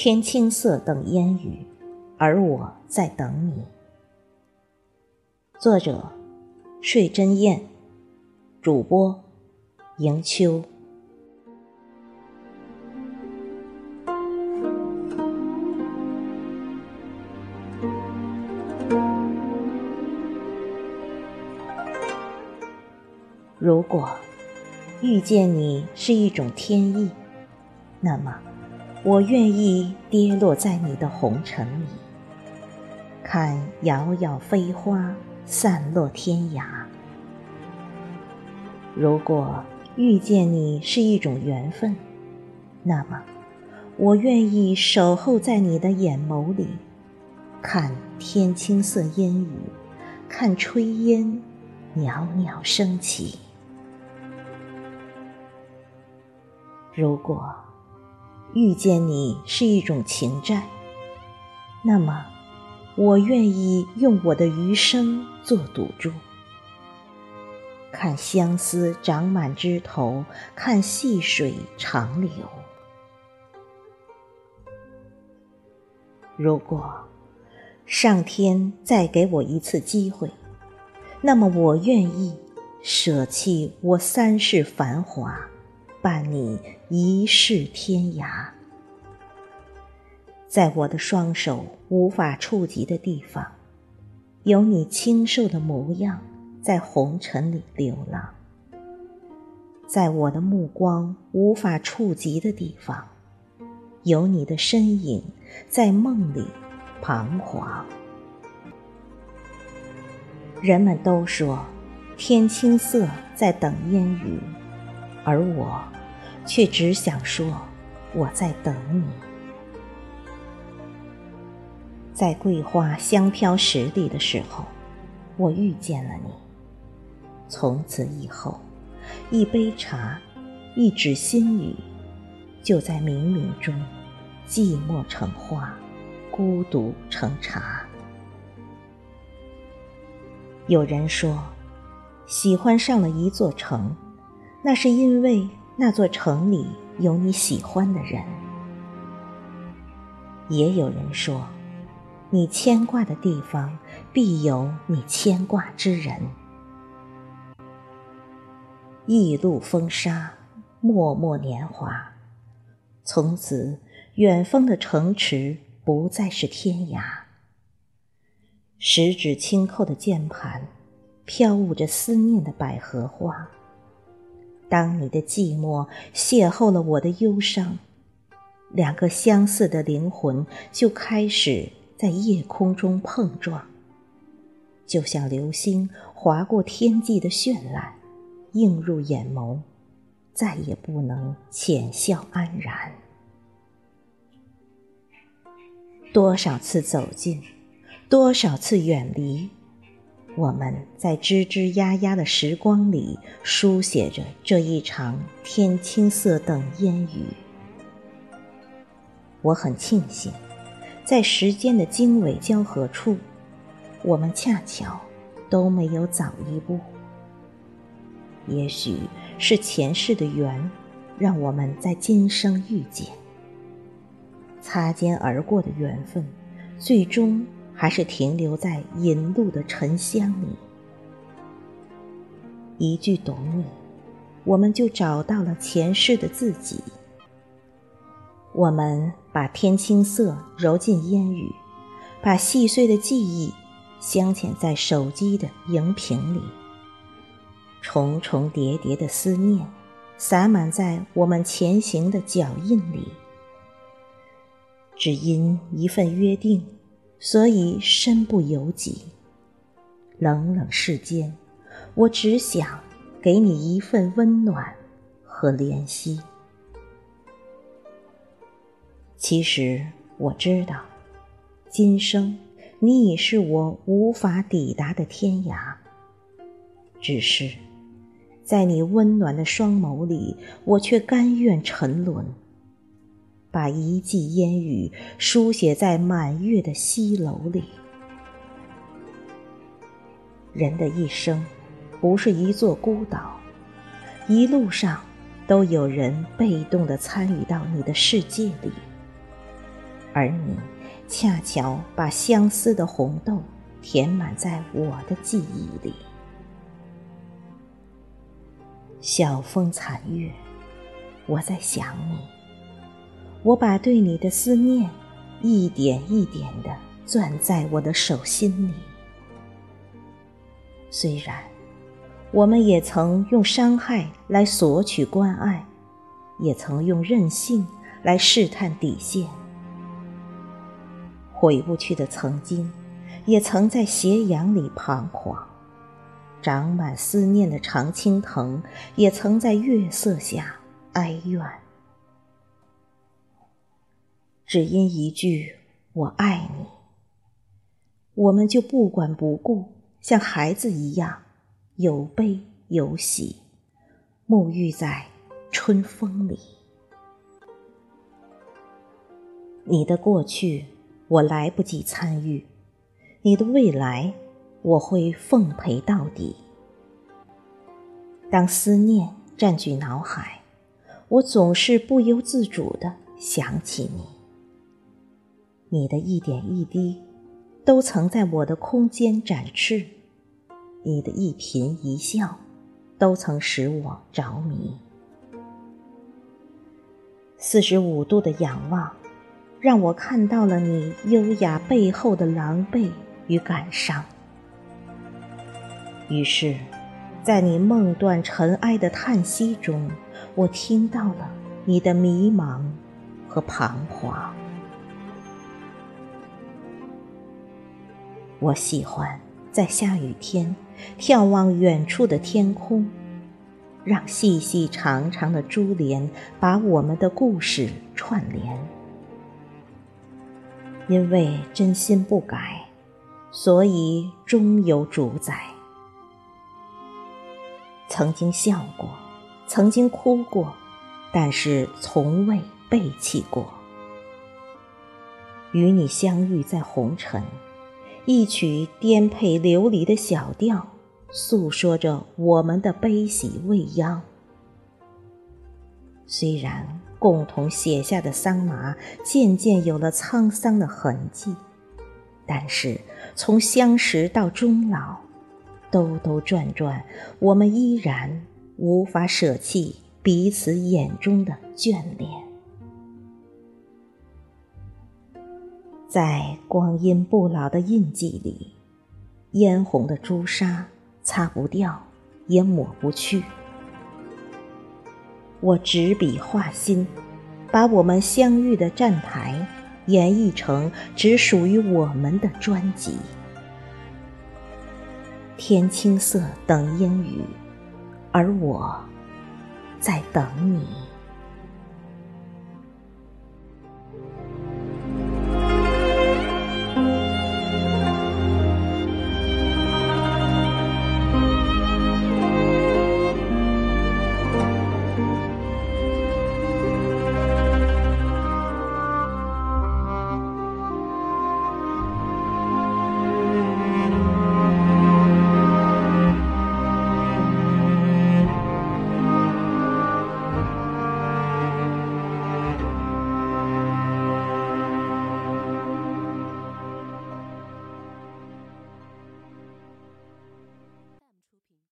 天青色等烟雨，而我在等你。作者：睡真燕，主播：迎秋。如果遇见你是一种天意，那么。我愿意跌落在你的红尘里，看遥遥飞花散落天涯。如果遇见你是一种缘分，那么我愿意守候在你的眼眸里，看天青色烟雨，看炊烟袅袅升起。如果。遇见你是一种情债，那么我愿意用我的余生做赌注，看相思长满枝头，看细水长流。如果上天再给我一次机会，那么我愿意舍弃我三世繁华。伴你一世天涯，在我的双手无法触及的地方，有你清瘦的模样在红尘里流浪；在我的目光无法触及的地方，有你的身影在梦里彷徨。人们都说，天青色在等烟雨。而我，却只想说，我在等你。在桂花香飘十里的时候，我遇见了你。从此以后，一杯茶，一纸心语，就在冥冥中，寂寞成花，孤独成茶。有人说，喜欢上了一座城。那是因为那座城里有你喜欢的人。也有人说，你牵挂的地方必有你牵挂之人。一路风沙，脉脉年华，从此远方的城池不再是天涯。十指轻扣的键盘，飘舞着思念的百合花。当你的寂寞邂逅了我的忧伤，两个相似的灵魂就开始在夜空中碰撞，就像流星划过天际的绚烂，映入眼眸，再也不能浅笑安然。多少次走近，多少次远离。我们在吱吱呀呀的时光里书写着这一场天青色等烟雨。我很庆幸，在时间的经纬交合处，我们恰巧都没有早一步。也许是前世的缘，让我们在今生遇见。擦肩而过的缘分，最终。还是停留在引路的沉香里。一句懂你，我们就找到了前世的自己。我们把天青色揉进烟雨，把细碎的记忆镶嵌在手机的荧屏里。重重叠叠的思念，洒满在我们前行的脚印里。只因一份约定。所以身不由己，冷冷世间，我只想给你一份温暖和怜惜。其实我知道，今生你已是我无法抵达的天涯。只是在你温暖的双眸里，我却甘愿沉沦。把一季烟雨书写在满月的西楼里。人的一生，不是一座孤岛，一路上都有人被动的参与到你的世界里。而你恰巧把相思的红豆填满在我的记忆里。晓风残月，我在想你，我把对你的思念一点一点的攥在我的手心里。虽然我们也曾用伤害来索取关爱，也曾用任性来试探底线，回不去的曾经，也曾在斜阳里彷徨。长满思念的常青藤，也曾在月色下哀怨。只因一句“我爱你”，我们就不管不顾，像孩子一样有悲有喜，沐浴在春风里。你的过去，我来不及参与；你的未来。我会奉陪到底。当思念占据脑海，我总是不由自主的想起你。你的一点一滴，都曾在我的空间展翅；你的一颦一笑，都曾使我着迷。四十五度的仰望，让我看到了你优雅背后的狼狈与感伤。于是，在你梦断尘埃的叹息中，我听到了你的迷茫和彷徨。我喜欢在下雨天眺望远处的天空，让细细长长的珠帘把我们的故事串联。因为真心不改，所以终有主宰。曾经笑过，曾经哭过，但是从未背弃过。与你相遇在红尘，一曲颠沛流离的小调，诉说着我们的悲喜未央。虽然共同写下的桑麻渐渐有了沧桑的痕迹，但是从相识到终老。兜兜转转，我们依然无法舍弃彼此眼中的眷恋。在光阴不老的印记里，嫣红的朱砂擦不掉，也抹不去。我执笔画心，把我们相遇的站台演绎成只属于我们的专辑。天青色等烟雨，而我在等你。